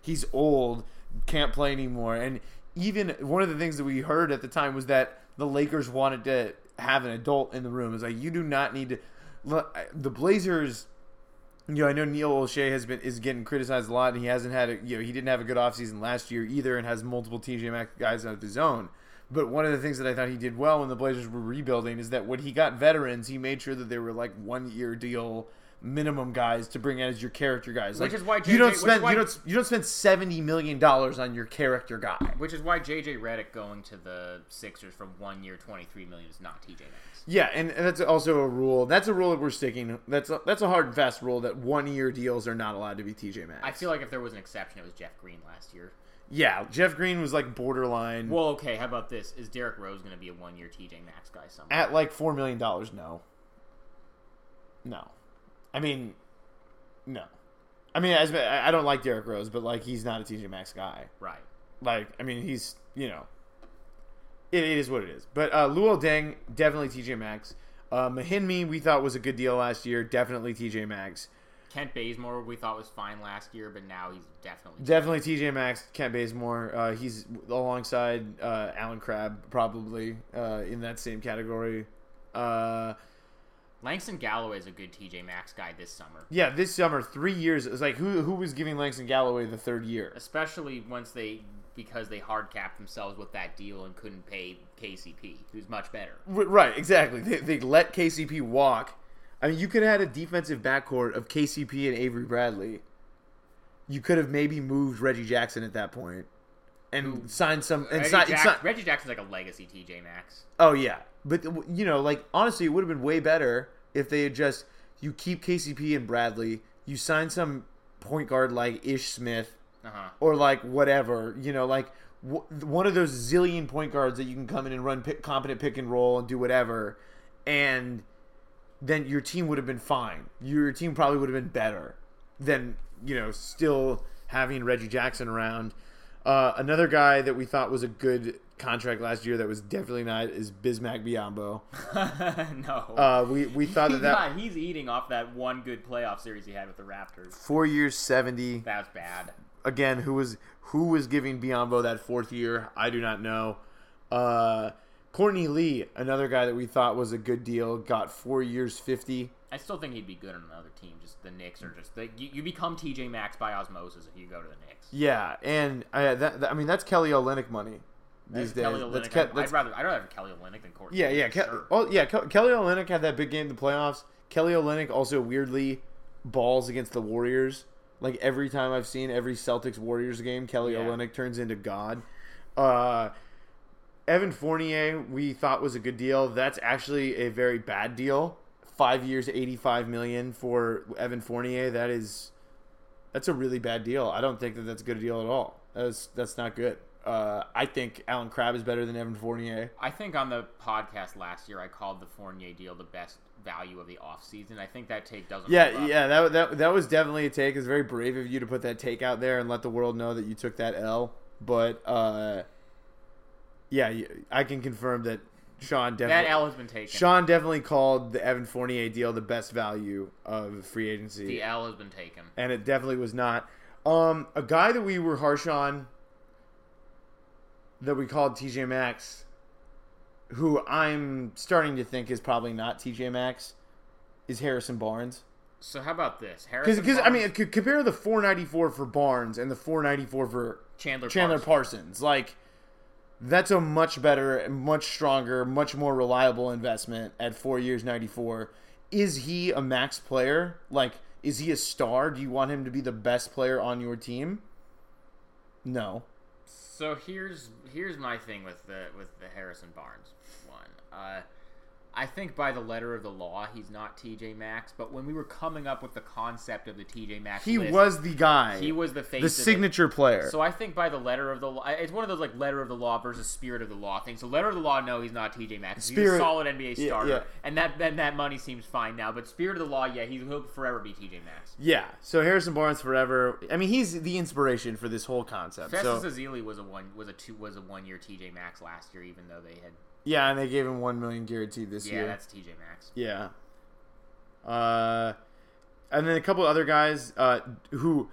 he's old, can't play anymore. And even one of the things that we heard at the time was that the Lakers wanted to have an adult in the room. It's like you do not need to. look, The Blazers you know, I know Neil Olshey has been is getting criticized a lot, and he hasn't had a you know he didn't have a good offseason last year either, and has multiple TJ Maxx guys of his own. But one of the things that I thought he did well when the Blazers were rebuilding is that when he got veterans, he made sure that they were like one year deal minimum guys to bring in as your character guys. Which Like, is why you don't spend why- you don't you don't spend seventy million dollars on your character guy. Which is why JJ Redick going to the Sixers for one year, twenty three million is not TJ Maxx. Yeah, and, and that's also a rule. That's a rule that we're sticking. That's a, that's a hard and fast rule that one year deals are not allowed to be TJ Maxx. I feel like if there was an exception, it was Jeff Green last year. Yeah, Jeff Green was like borderline. Well, okay, how about this? Is Derrick Rose going to be a one year TJ Maxx guy somewhere? at like four million dollars no no i mean no i mean as i don't like derrick rose but like he's not a tj maxx guy right. like i mean he's you know it, it is what it is but uh luol deng definitely tj maxx uh mahinmi we thought was a good deal last year definitely tj maxx Kent Bazemore we thought was fine last year, but now he's definitely definitely tj maxx kent bazemore uh he's alongside uh allen crabbe probably uh in that same category uh Langston Galloway is a good TJ Maxx guy this summer, Yeah, this summer, three years. It's like who who was giving Langston Galloway the third year? especially once they because they hard capped themselves with that deal and couldn't pay KCP, who's much better. Right, exactly. They, they let KCP walk. I mean, you could have had a defensive backcourt of KCP and Avery Bradley. You could have maybe moved Reggie Jackson at that point and signed some. And Reggie, si- si- Reggie Jackson's like a legacy TJ Maxx. oh yeah, but you know, like honestly, it would have been way better if they had just you keep KCP and Bradley. you sign some point guard like Ish Smith Uh-huh. or like whatever, you know, like w- one of those zillion point guards that you can come in and run pick, competent pick and roll and do whatever, and then your team would have been fine. Your team probably would have been better than you know still having Reggie Jackson around. Uh, another guy that we thought was a good contract last year that was definitely not is Bismack Biyombo. [laughs] no. Uh, we we thought that that he's eating off that one good playoff series he had with the Raptors. four years seventy. That's bad. again, who was who was giving Biyombo that fourth year? I do not know. Uh, Courtney Lee, another guy that we thought was a good deal, got four years fifty. I still think he'd be good on another team. Just the Knicks are just like you, you become TJ Maxx by osmosis if you go to the Knicks. Yeah, and I, that, that- I mean that's Kelly Olynyk money these That's days. Kelly That's Olynyk. I'd, that's- I'd rather I'd rather have Kelly Olynyk than Courtney. yeah, Lee, yeah. Ke- sure. oh, yeah. Ke- Kelly Olynyk had that big game in the playoffs. Kelly Olynyk also weirdly balls against the Warriors. Like every time I've seen every Celtics Warriors game, Kelly Yeah. Olynyk turns into God. Uh, Evan Fournier, we thought was a good deal. That's actually a very bad deal. Five years, eighty-five million for Evan Fournier. That is, that's a really bad deal. I don't think that that's a good deal at all. That's that's not good. Uh, I think Allen Crabbe is better than Evan Fournier. I think on the podcast last year I called the Fournier deal the best value of the offseason. I think that take doesn't. Yeah, yeah, that, that that was definitely a take. It's very brave of you to put that take out there and let the world know that you took that L. But uh, yeah, I can confirm that Sean That definitely L has been taken. Sean definitely called the Evan Fournier deal the best value of free agency, the L has been taken. and it definitely was not. Um, a guy that we were harsh on that we called TJ Maxx, who I'm starting to think is probably not TJ Maxx, is Harrison Barnes. So how about this? Harrison Because I mean, compare the 494 for Barnes and the 494 for Chandler Chandler Parsons. Parsons. Like that's a much better, much stronger, much more reliable investment at four years, 94. Is he a max player? Like, is he a star? Do you want him to be the best player on your team? No. So here's here's my thing with the with the Harrison Barnes one. Uh, I think by the letter of the law, he's not TJ Maxx. But when we were coming up with the concept of the TJ Maxx, He list, was the guy. he was the face, the of it. signature player. So I think by the letter of the law, it's one of those like letter of the law versus spirit of the law things. So letter of the law, no, he's not TJ Maxx. He's a solid NBA Yeah, starter, yeah. and that then that money seems fine now. But spirit of the law, yeah, he's, he'll forever be TJ Maxx. yeah. So Harrison Barnes forever. I mean, he's the inspiration for this whole concept. Festus so Ezeli was a one was a two was a one year TJ Maxx last year, even though they had yeah, and they gave him one million guaranteed this yeah, year. Yeah, that's TJ Maxx. Yeah. Uh, and then a couple other guys uh, who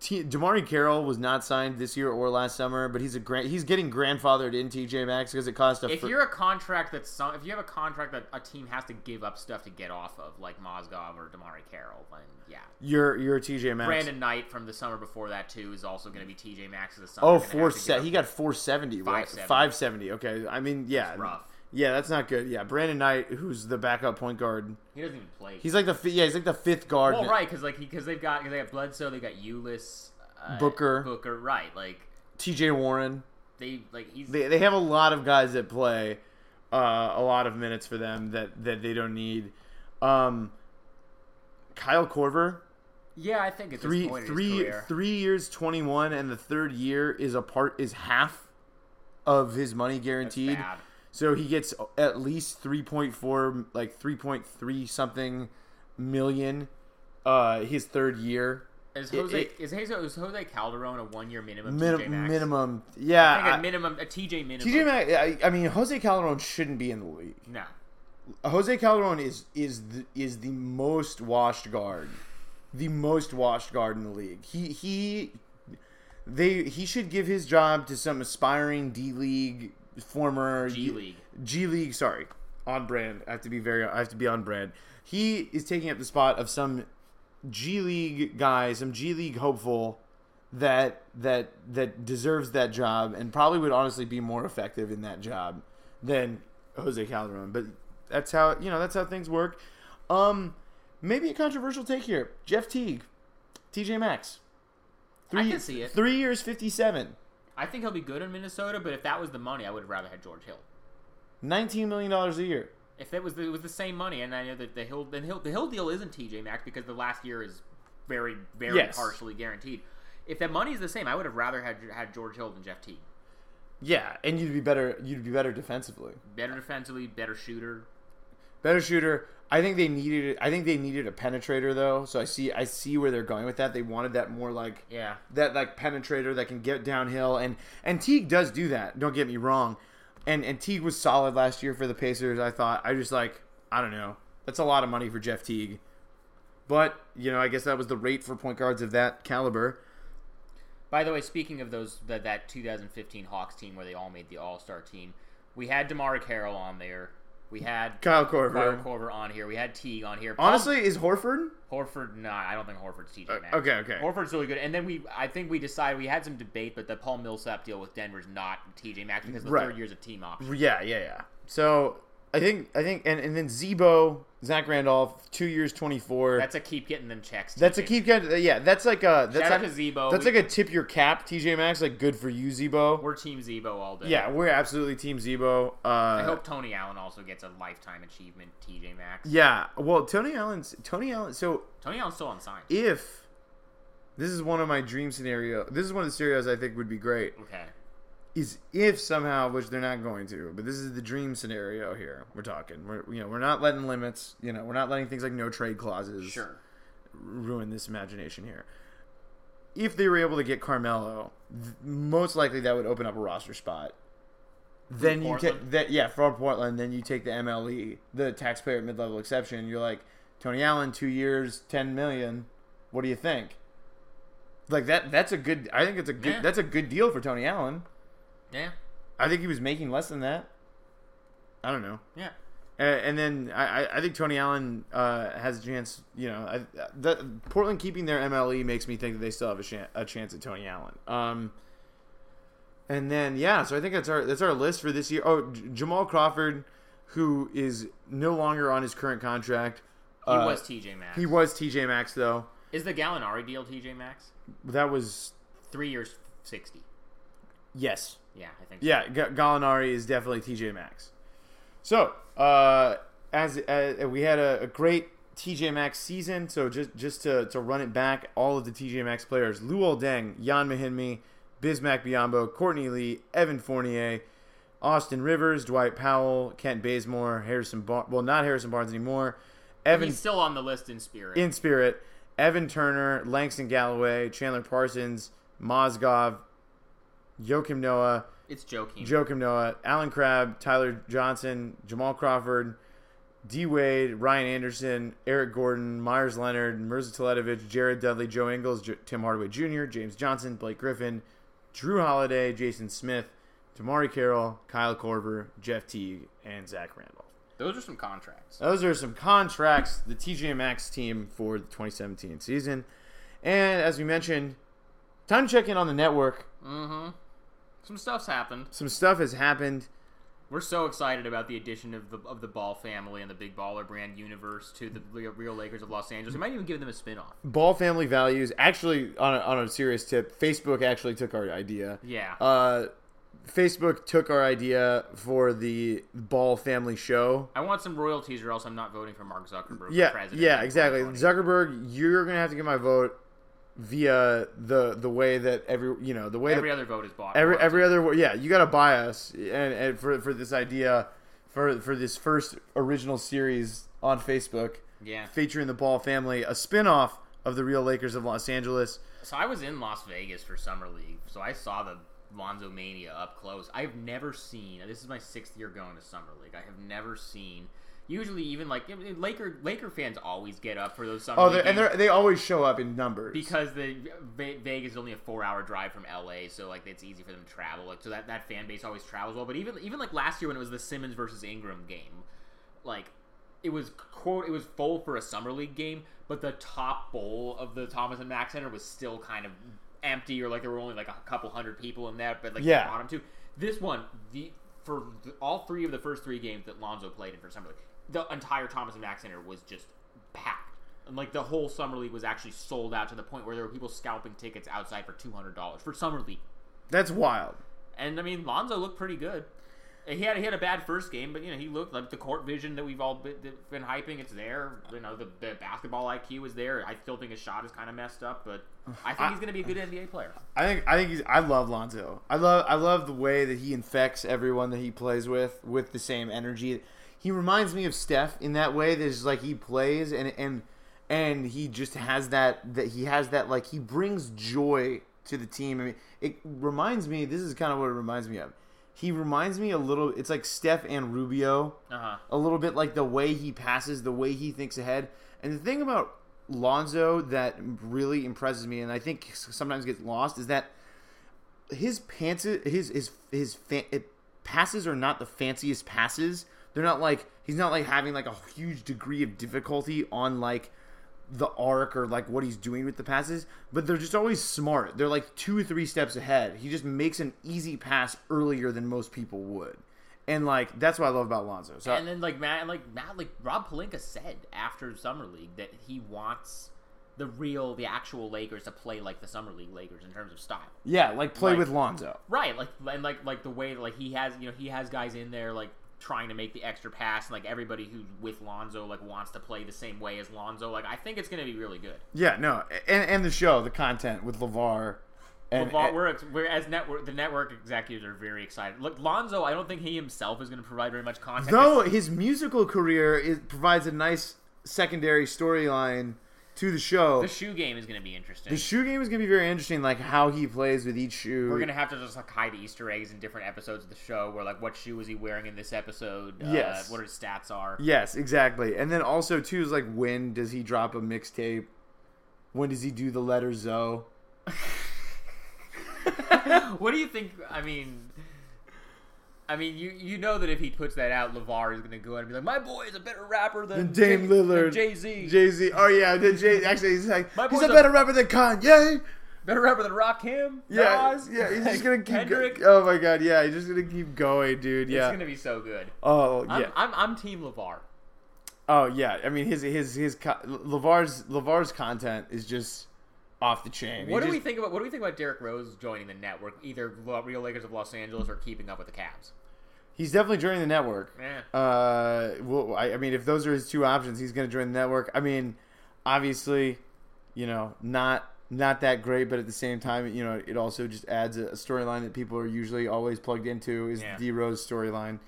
T- DeMarre Carroll was not signed this year or last summer, but he's a grand, he's getting grandfathered in TJ Maxx because it cost a If fir- you're a contract that's some, if you have a contract that a team has to give up stuff to get off of, like Mozgov or DeMarre Carroll, then yeah. you're you're a TJ Maxx. Brandon Knight from the summer before that too is also going to be TJ Maxx this summer. Oh, four set. He got four seventy, right? 570. Okay, I mean, yeah, rough. Yeah, that's not good. Yeah, Brandon Knight, who's the backup point guard. He doesn't even play. He's like the fi- yeah, he's like the fifth guard. well, right, because like because they've got cause they got Bledsoe, they got Ulis, uh, Booker. Booker, right? Like T.J. Warren. they like he's they, they have a lot of guys that play uh, a lot of minutes for them that, that they don't need. Um, Kyle Korver, yeah. I think at three this point in his three career, three years twenty one, and the third year is a part is half of his money guaranteed. bad. So he gets at least three point four, like three point three something million. Uh, his third year. Is It- Jose it- is, Jose, is Jose Calderon a one year minimum? Minim- TJ Maxx? minimum, yeah. I think a I- minimum a TJ minimum. TJ Maxx, I, I mean, Jose Calderon shouldn't be in the league. no. Jose Calderon is is the, is the most washed guard, the most washed guard in the league. He he they he should give his job to some aspiring D League former G League. G League. Sorry, on brand. I have to be very. I have to be on brand. He is taking up the spot of some G League guy, some G League hopeful that that that deserves that job and probably would honestly be more effective in that job than Jose Calderon. But that's how you know that's how things work. Um, maybe a controversial take here. Jeff Teague, TJ Maxx. I can see it. Three years, fifty-seven. I think he'll be good in Minnesota, but if that was the money, I would have rather had George Hill. Nineteen million dollars a year. If it was the, it was the same money, and I know that the Hill the Hill the Hill deal isn't TJ Maxx because the last year is very very Yes. partially guaranteed. If that money is the same, I would have rather had had George Hill than Jeff Teague. Yeah, and you'd be better. You'd be better defensively. Better defensively, better shooter. Better shooter. I think they needed. I think they needed a penetrator though. So I see. I see where they're going with that. They wanted that more like Yeah. that like penetrator that can get downhill and and Teague does do that. Don't get me wrong. And and Teague was solid last year for the Pacers. I thought. I just like. I don't know. That's a lot of money for Jeff Teague. But you know, I guess that was the rate for point guards of that caliber. By the way, speaking of those that, that 2015 Hawks team where they all made the All Star team, we had DeMarre Carroll on there. We had Kyle Korver. Kyle Korver on here. We had Teague on here. Honestly, is Horford? Horford, no, I don't think Horford's TJ Uh, Maxx. okay, okay. Horford's really good. And then we, I think we decided we had some debate, but the Paul Millsap deal with Denver's not TJ Maxx because the Right. third year's a team option. Yeah, yeah, yeah. So I think I think and, and then Zebo, Zach Randolph, two years, twenty four. That's a keep getting them checks. That's a keep getting yeah. That's like a that's Shout out to Zebo. That's We- like a tip your cap, TJ Maxx. Like good for you, Zebo. We're Team Zebo all day. yeah, we're absolutely team Zebo. Uh, I hope Tony Allen also gets a lifetime achievement. TJ Maxx. Yeah, well, Tony Allen's Tony Allen. So Tony Allen's still unsigned. if this is one of my dream scenario, this is one of the scenarios I think would be great. Okay. Is if somehow, which they're not going to, but this is the dream scenario here. We're talking. We're you know we're not letting limits. You know we're not letting things like no trade clauses. Sure. ruin this imagination here. If they were able to get Carmelo, th- most likely that would open up a roster spot. Then you take that, yeah, from Portland. Then you take the MLE, the taxpayer mid level exception. You're like Tony Allen, two years, ten million. What do you think? Like that? That's a good. I think it's a good. Yeah. That's a good deal for Tony Allen. Yeah. I think he was making less than that. I don't know. Yeah. Uh, and then I, I- think Tony Allen uh, has a chance. You know, I, the, Portland keeping their MLE makes me think that they still have a, a chance at Tony Allen. Um, and then yeah, so I think that's our that's our list for this year. Oh, J- Jamal Crawford, who is no longer on his current contract. He Uh, was TJ Maxx. He was TJ Maxx though. Is the Gallinari deal TJ Maxx? That was Three years, sixty. yes. Yeah, I think. So. Yeah, G- Gallinari is definitely TJ Maxx. So, uh, as uh, we had a, a great TJ Maxx season, so just just to, to run it back, all of the TJ Maxx players: Luol Deng, Jan Mahinmi, Bismack Biyombo, Courtney Lee, Evan Fournier, Austin Rivers, Dwight Powell, Kent Bazemore, Harrison well not Harrison Barnes anymore, Evan He's still on the list in spirit. in spirit, Evan Turner, Langston Galloway, Chandler Parsons, Mozgov, Joakim Noah. it's joking. Joakim Noah, Allen Crabbe, Tyler Johnson, Jamal Crawford, D Wade, Ryan Anderson, Eric Gordon, Meyers Leonard, Mirza Teletovic, Jared Dudley, Joe Ingles, J- Tim Hardaway Jr., James Johnson, Blake Griffin, Jrue Holiday, Jason Smith, DeMarre Carroll, Kyle Korver, Jeff Teague, and Zach Randolph. Those are some contracts. Those are some contracts, the TJ Maxx team for the 2017 season. And as we mentioned, time to check in on the network. Mm-hmm. Some stuff's happened. Some stuff has happened. We're so excited about the addition of the of the Ball family and the Big Baller Brand universe to the Real, Lakers of Los Angeles. We might even give them a spin-off. Ball family values. Actually, on a, on a serious tip, Facebook actually took our idea. Yeah. Uh, Facebook took our idea for the Ball family show. I want some royalties, or else I'm not voting for Mark Zuckerberg. for Yeah, president yeah, exactly. Zuckerberg, you're gonna have to get my vote via the the way that every you know the way Every that other vote is bought. every every other yeah you got to buy us and, and for for this idea for for this first original series on Facebook Yeah. featuring the Ball family, a spin-off of the Real Lakers of Los Angeles. So I was in Las Vegas for summer league, so I saw the Lonzo Mania up close. I have never seen. This is my sixth year going to summer league. I have never seen. Usually, even like Laker Laker fans always get up for those summer. Oh, they're, and they they always show up in numbers because the Ve- Vegas is only a four-hour drive from LA, so like it's easy for them to travel. Like so that that fan base always travels well. But even even like last year when it was the Simmons versus Ingram game, like it was quote it was full for a summer league game, but the top bowl of the Thomas and Mack Center was still kind of empty, or like there were only like a couple hundred people in there. But like Yeah. the bottom two, this one the for all three of the first three games that Lonzo played in for summer league, the entire Thomas and Mack Center was just packed. And like the whole summer league was actually sold out to the point where there were people scalping tickets outside for two hundred dollars for summer league. That's wild. And I mean, Lonzo looked pretty good. He had he had a bad first game, but you know he looked like the court vision that we've all been, been hyping. It's there. You know the, the basketball IQ is there. I still think his shot is kind of messed up, but I think [sighs] he's going to be a good NBA player. I think I think he's I love Lonzo. I love I love the way that he infects everyone that he plays with with the same energy. He reminds me of Steph in that way. There's like he plays and and and he just has that that he has that like he brings joy to the team. I mean, it reminds me. This is kind of what it reminds me of. He reminds me a little. It's like Steph and Rubio. Uh-huh. A little bit like the way he passes, the way he thinks ahead. And the thing about Lonzo that really impresses me, and I think sometimes gets lost, is that his pants, his his his passes are not the fanciest passes. They're not like he's not like having like a huge degree of difficulty on like the arc or like what he's doing with the passes, but they're just always smart. They're like two or three steps ahead. He just makes an easy pass earlier than most people would. And like that's what I love about Lonzo. So And then like Matt, like Matt, like Rob Pelinka said after summer league that he wants the real, the actual Lakers to play like the summer league Lakers in terms of style. yeah, like play like- with Lonzo. Right, like and like like the way that, like he has you know he has guys in there like trying to make the extra pass and like everybody who's with Lonzo like wants to play the same way as Lonzo. Like I think it's gonna be really good. Yeah, no, and and the show, the content with LaVar. And, LaVar, we're, we're as network the network executives are very excited. Look, Lonzo, I don't think he himself is going to provide very much content. Though his musical career is, provides a nice secondary storyline to the show. the shoe game is going to be interesting. The shoe game is going to be very interesting, like how he plays with each shoe. We're gonna have to just like hide Easter eggs in different episodes of the show, where like what shoe was he wearing in this episode? Yes. uh, what his stats are. Yes, exactly. And then also too is like when does he drop a mixtape? When does he do the letter Zoe? [laughs] what do you think? I mean, I mean, you you know that if he puts that out, LaVar is gonna go and be like, "My boy is a better rapper than Dame Lillard, Jay Z, Jay Z. Oh yeah, the Jay. Actually, he's like My he's a a- better rapper than Kanye. better rapper than Rakim, Yeah, Nas, yeah. He's just gonna keep. Kendrick. Go- oh my god, yeah. He's just gonna keep going, dude. Yeah. It's gonna be so good. oh I'm, yeah. I'm, I'm Team LaVar. Oh yeah, I mean his his his Lavar's Lavar's content is just off the chain. What He do we think about what do we think about Derrick Rose joining the network, either Real Lakers of Los Angeles or keeping up with the Cavs? He's definitely joining the network. Yeah. Uh, well, I, I mean, if those are his two options, he's going to join the network. I mean, obviously, you know, not not that great, but at the same time, you know, it also just adds a, a storyline that people are usually always plugged into is Yeah. the D Rose storyline.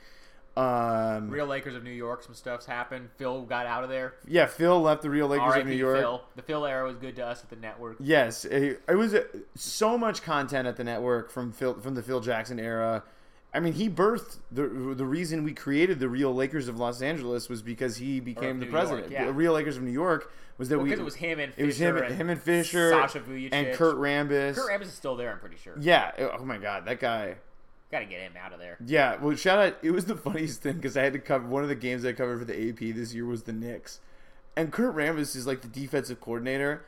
Um, Real Lakers of New York, some stuff's happened. Phil got out of there. yeah, Phil left the Real Lakers of New York. Phil. The Phil era was good to us at the network. Yes, it, it was uh, so much content at the network from Phil from the Phil Jackson era. I mean, he birthed the the reason we created the Real Lakers of Los Angeles was because he became the New president. York, yeah. The Real Lakers of New York was that Well, we it was him and it was him, and, and him and Fisher, Sasha Vujacic. and Kurt Rambis. Kurt Rambis is still there, I'm pretty sure. Yeah. Oh my God, that guy. Got to get him out of there. Yeah. Well, shout out. It was the [laughs] funniest thing because I had to cover one of the games I covered for the AP this year was the Knicks, and Kurt Rambis is like the defensive coordinator,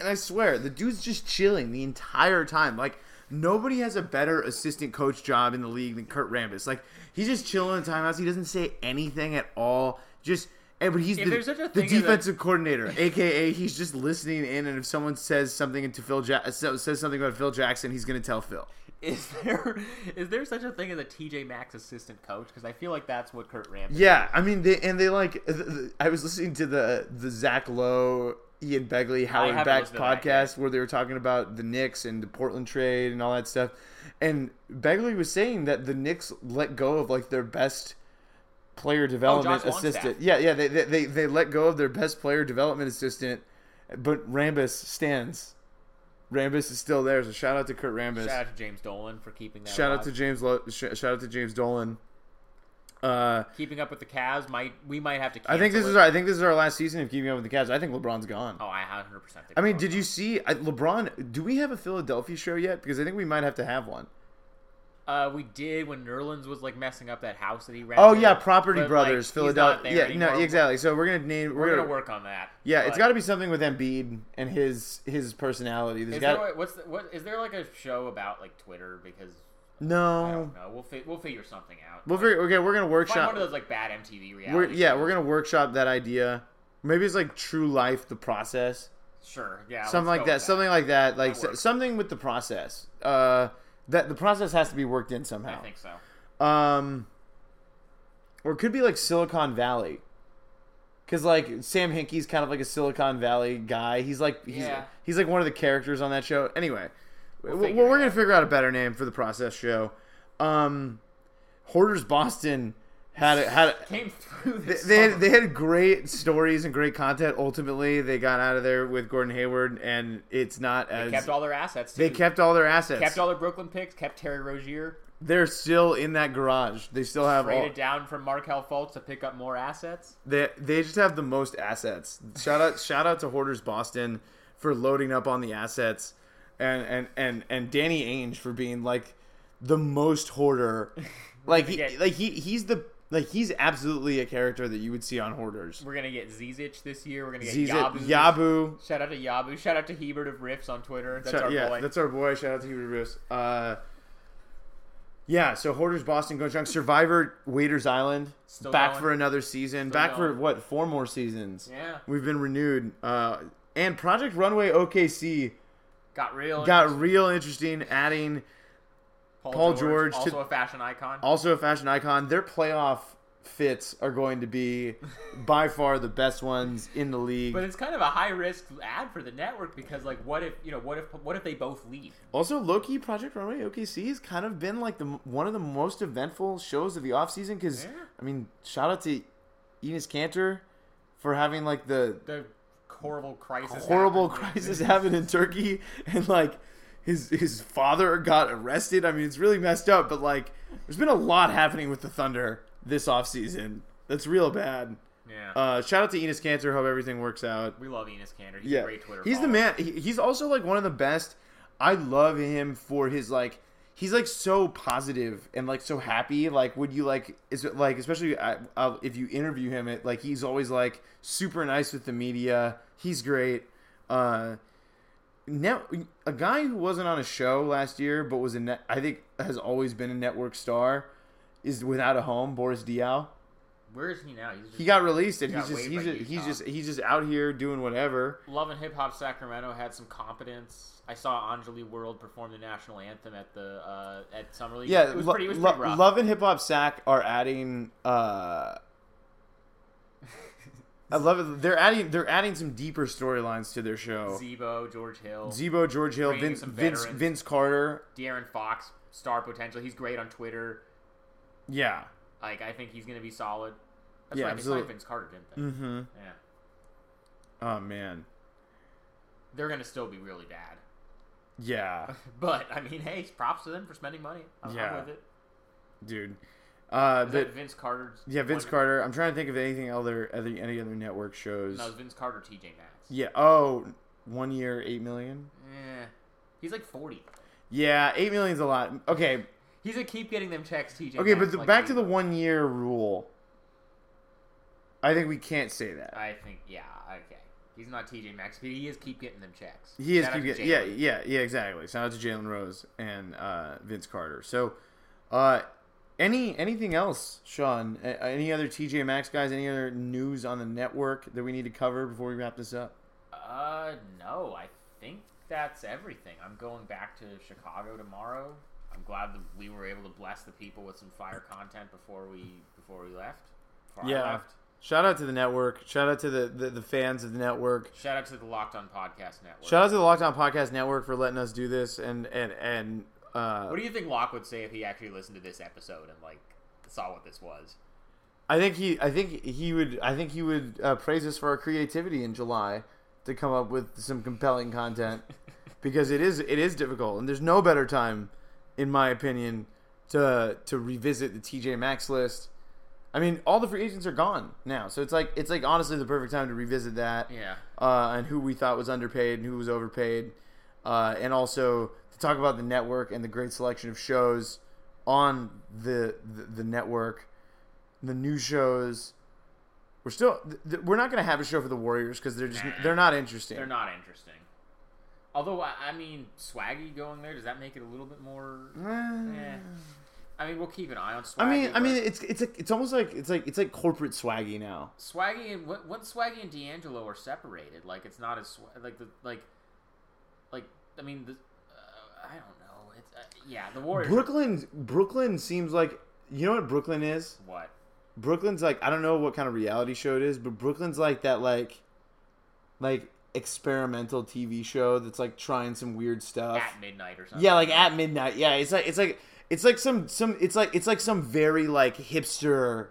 and I swear the dude's just chilling the entire time. Like nobody has a better assistant coach job in the league than Kurt Rambis. Like he's just chilling in timeouts. He doesn't say anything at all. Just. And, but he's If the, there's such a the thing as a- defensive coordinator, aka he's just listening in, and if someone says something to Phil ja- says something about Phil Jackson, he's gonna tell Phil. Is there is there such a thing as a TJ Maxx assistant coach? Because I feel like that's what Kurt Rambis. Yeah, I mean, they and they like. I was listening to the the Zach Lowe, Ian Begley, Howard haven't Beck listened to that podcast where they were talking about the Knicks and the Portland trade and all that stuff, and Begley was saying that the Knicks let go of like their best player oh, development Josh Longstaff. assistant. Yeah, yeah, they, they they they let go of their best player development assistant, but Rambis stands. Rambis is still there, so shout out to Kurt Rambis. Shout out to James Dolan for keeping that. Shout out to James. Lo- sh- shout out to James Dolan. Uh, keeping up with the Cavs. Might we might have to. I think this cancel is our, I think this is our last season of keeping up with the Cavs. I think LeBron's gone. Oh, I 100 percent. I mean, did you see I, LeBron? Do we have a Philadelphia show yet? Because I think we might have to have one. Uh, we did when Nerlens was like messing up that house that he rented. Oh yeah, Property but, Brothers, like, Philadelphia. Yeah, no, exactly. So we're gonna name. We're, gonna, work on that. Yeah, it's got to be something with Embiid and his his personality. There's Is got there what's the, what is there like a show about like Twitter because I no. don't know. We'll fi- we'll figure something out. We'll figure. Okay, we're gonna Find workshop. one of those like bad MTV reality. We're, yeah, shows. we're gonna workshop that idea. Maybe it's like True Life, the process. sure. Yeah, something like go that, something like that like That s- something with the process uh that the process has to be worked in somehow I think so. um or it could be like Silicon Valley. Cause like Sam Hinkie's kind of like a Silicon Valley guy. He's like he's Yeah. he's like one of the characters on that show. Anyway, We'll we're, we're gonna figure out a better name for the process show. Um, Hoarders Boston had a, had a, Came through they, this. they had they had great stories and great content. Ultimately, they got out of there with Gordon Hayward, and it's not as They kept all their assets. Too. they kept all their assets. kept all their Brooklyn picks. Kept Terry Rozier. They're still in that garage. They still have all. Traded down from Markelle Fultz to pick up more assets. They they just have the most assets. Shout out shout out to Hoarders Boston for loading up on the assets, and and and and Danny Ainge for being like the most hoarder. [laughs] Like he like he he's the like he's absolutely a character that you would see on Hoarders. We're gonna get Zizic this year. We're gonna get Zizi, Yabu. Yabu. Shout out to Yabu. Shout out to Hebert of Riffs on Twitter. That's Shout- our yeah, boy. that's our boy. Shout out to Hubert Riss. Uh, yeah, so Hoarders Boston Go Chunk Survivor Waiters Island Still back going. for another season. Still back for what? Four more seasons. Yeah. we've been renewed. Uh, and Project Runway OKC Got real. got real interesting. Adding Paul George to- also a fashion icon. also a fashion icon. Their playoff fits are going to be [laughs] by far the best ones in the league. But it's kind of a high risk ad for the network because, like, what if you know, what if what if they both leave? Also, Loki Project Runway OKC has kind of been like the one of the most eventful shows of the offseason because Yeah. I mean, shout out to Enes Kanter for having like the The horrible crisis. horrible crisis happened in Turkey [laughs] and like his his father got arrested. I mean, it's really messed up, but like there's been a lot happening with the Thunder this offseason. That's real bad. Yeah. Uh, shout out to Enes Kanter. Hope everything works out. we love Enes Kanter. He's yeah, a great Twitter. he's the man. He, he's also like one of the best. I love him for his like. He's like so positive and like so happy. Like, would you like is it like especially uh, if you interview him? It like he's always like super nice with the media. He's great. Uh, now a guy who wasn't on a show last year but was a net, I think has always been a network star is without a home. Boris Diaw. Where is he now? Just He got released and Got he's just he's just, he's just he's just out here doing whatever. Love and Hip Hop Sacramento had some competence. I saw Anjali World perform the national anthem at the uh, at Summer League. Yeah, it was Lo- pretty. It was Lo- pretty rough. Love and Hip Hop Sac are adding. Uh, [laughs] I love it. They're adding. They're adding some deeper storylines to their show. Zebo, George Hill, Zebo, George Hill, Vince, Vince. Vince Carter. De'Aaron Fox, star potential. He's great on Twitter. Yeah, Like I think he's gonna be solid. That's Yeah. They signed absolutely. Vince Carter, didn't they? Mm-hmm. Yeah. Oh man. They're gonna still be really bad. Yeah, [laughs] But I mean, hey, props to them for spending money. I'm, Yeah. I'm with it. dude. Uh, Is but Vince Carter. yeah, Vince Carter. I'm trying to think of anything other, other any other network shows. No, Vince Carter, TJ Maxx. Yeah. Oh, one year, eight million. Yeah. He's like 40. Yeah, eight million's a lot. Okay, He's a keep getting them checks, TJ. okay, Maxx, but the, like back to the one year rule. I think we can't say that. I think, yeah, okay. He's not TJ Maxx, but he is keep getting them checks. He is Shout keep getting, yeah, yeah, yeah, exactly. Shout out to Jalen Rose and uh, Vince Carter. So, uh, any anything else, Sean? Any other TJ Maxx guys? Any other news on the network that we need to cover before we wrap this up? Uh, no, I think that's everything. I'm going back to Chicago tomorrow. I'm glad that we were able to bless the people with some fire content before we before we left. Before I Yeah. left. Shout out to the network. Shout out to the, the, the fans of the network. Shout out to the Locked On Podcast Network. Shout out to the Locked On Podcast Network for letting us do this and and and uh, What do you think Locke would say if he actually listened to this episode and like saw what this was? I think he I think he would I think he would uh, praise us for our creativity in July to come up with some compelling content [laughs] because it is it is difficult and there's no better time in my opinion to to revisit the TJ Maxx list. I mean, all the free agents are gone now, so it's like it's like honestly the perfect time to revisit that. Yeah. Uh, and who we thought was underpaid and who was overpaid, uh, and also talk about the network and the great selection of shows on the the, the network, the new shows. We're still th- th- we're not going to have a show for the Warriors because they're just they're not interesting. They're not interesting. Although I I mean, Swaggy going there does that make it a little bit more? Eh. I mean, we'll keep an eye on Swaggy. I mean, I mean, it's it's a, it's almost like it's like it's like corporate swaggy now. Swaggy and when when Swaggy and D'Angelo are separated, like it's not as swa- like the like like I mean the I don't know. It's uh, yeah, the Warriors. Brooklyn Brooklyn seems like you know what Brooklyn is. what? Brooklyn's like I don't know what kind of reality show it is, but Brooklyn's like that like like experimental TV show that's like trying some weird stuff. At midnight or something. Yeah, like at midnight. Yeah, it's like it's like it's like some some it's like it's like some very like hipster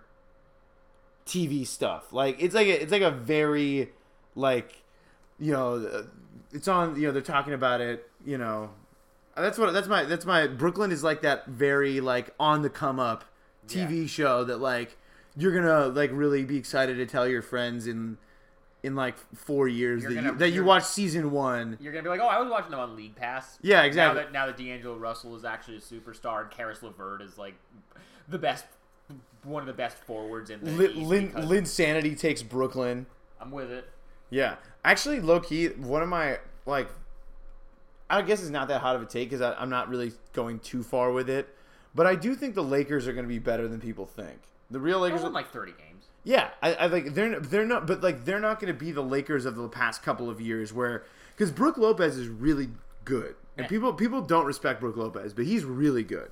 TV stuff. Like it's like a, it's like a very like you know uh, it's on you know they're talking about it, you know. Uh, that's what that's my that's my Brooklyn is like that very like on the come up TV show that like you're going to like really be excited to tell your friends in in like 4 years You're that gonna- you that you watched season 1. You're gonna be like, oh, I was watching them on League Pass. Yeah, exactly. Now that now that D'Angelo Russell is actually a superstar, and Caris LeVert is like the best, one of the best forwards in the Lin, Lin, Lin Sanity takes Brooklyn. I'm with it. Yeah, actually, low key, one of my like, I guess it's not that hot of a take because I'm not really going too far with it, but I do think the Lakers are going to be better than people think. The real Lakers, won are, like 30 games. yeah, I, I like they're they're not, but like they're not going to be the Lakers of the past couple of years where because Brook Lopez is really good and Yeah. people people don't respect Brook Lopez, but he's really good.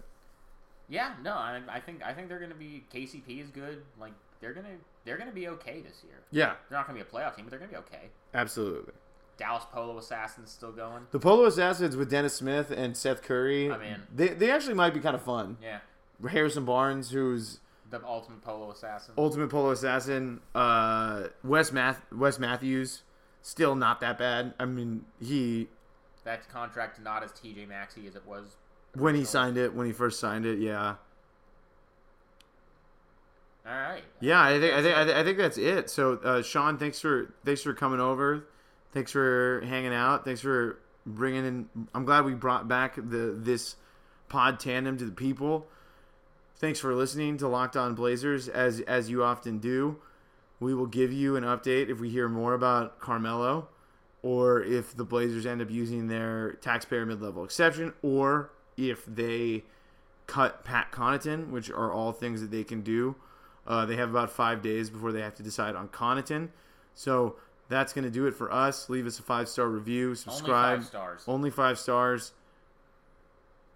Yeah, no, I, I think I think they're gonna be KCP is good. Like they're gonna they're gonna be okay this year. Yeah, They're not gonna be a playoff team, but they're gonna be okay. absolutely. Dallas Polo Assassins still going. The Polo Assassins with Dennis Smith and Seth Curry, I'm in. they they actually might be kind of fun. Yeah, Harrison Barnes, who's the ultimate Polo Assassin. Ultimate Polo Assassin, uh, Wes Math Wes Matthews, still not that bad. I mean, he That contract not as TJ Maxey as it was. when he signed it, when he first signed it, yeah, All right. yeah. I think I think I think, I think that's it. So, uh, Sean, thanks for thanks for coming over. Thanks for hanging out. Thanks for bringing in. I'm glad we brought back the this pod tandem to the people. Thanks for listening to Locked On Blazers, as as you often do. We will give you an update if we hear more about Carmelo, or if the Blazers end up using their taxpayer mid-level exception, or if they cut Pat Connaughton, which are all things that they can do. Uh, they have about five days before they have to decide on Connaughton. So that's going to do it for us. Leave us a five star review, subscribe. Only five stars. Only five stars.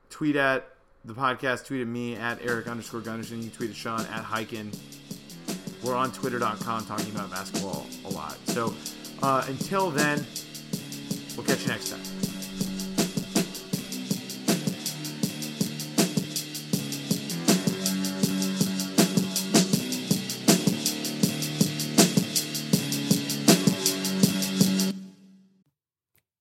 Tweet at the podcast. Tweet at me at Eric underscore Gunderson. You tweet at Sean at Highkin. We're on Twitter.com talking about basketball a lot. So uh, until then, we'll catch you next time.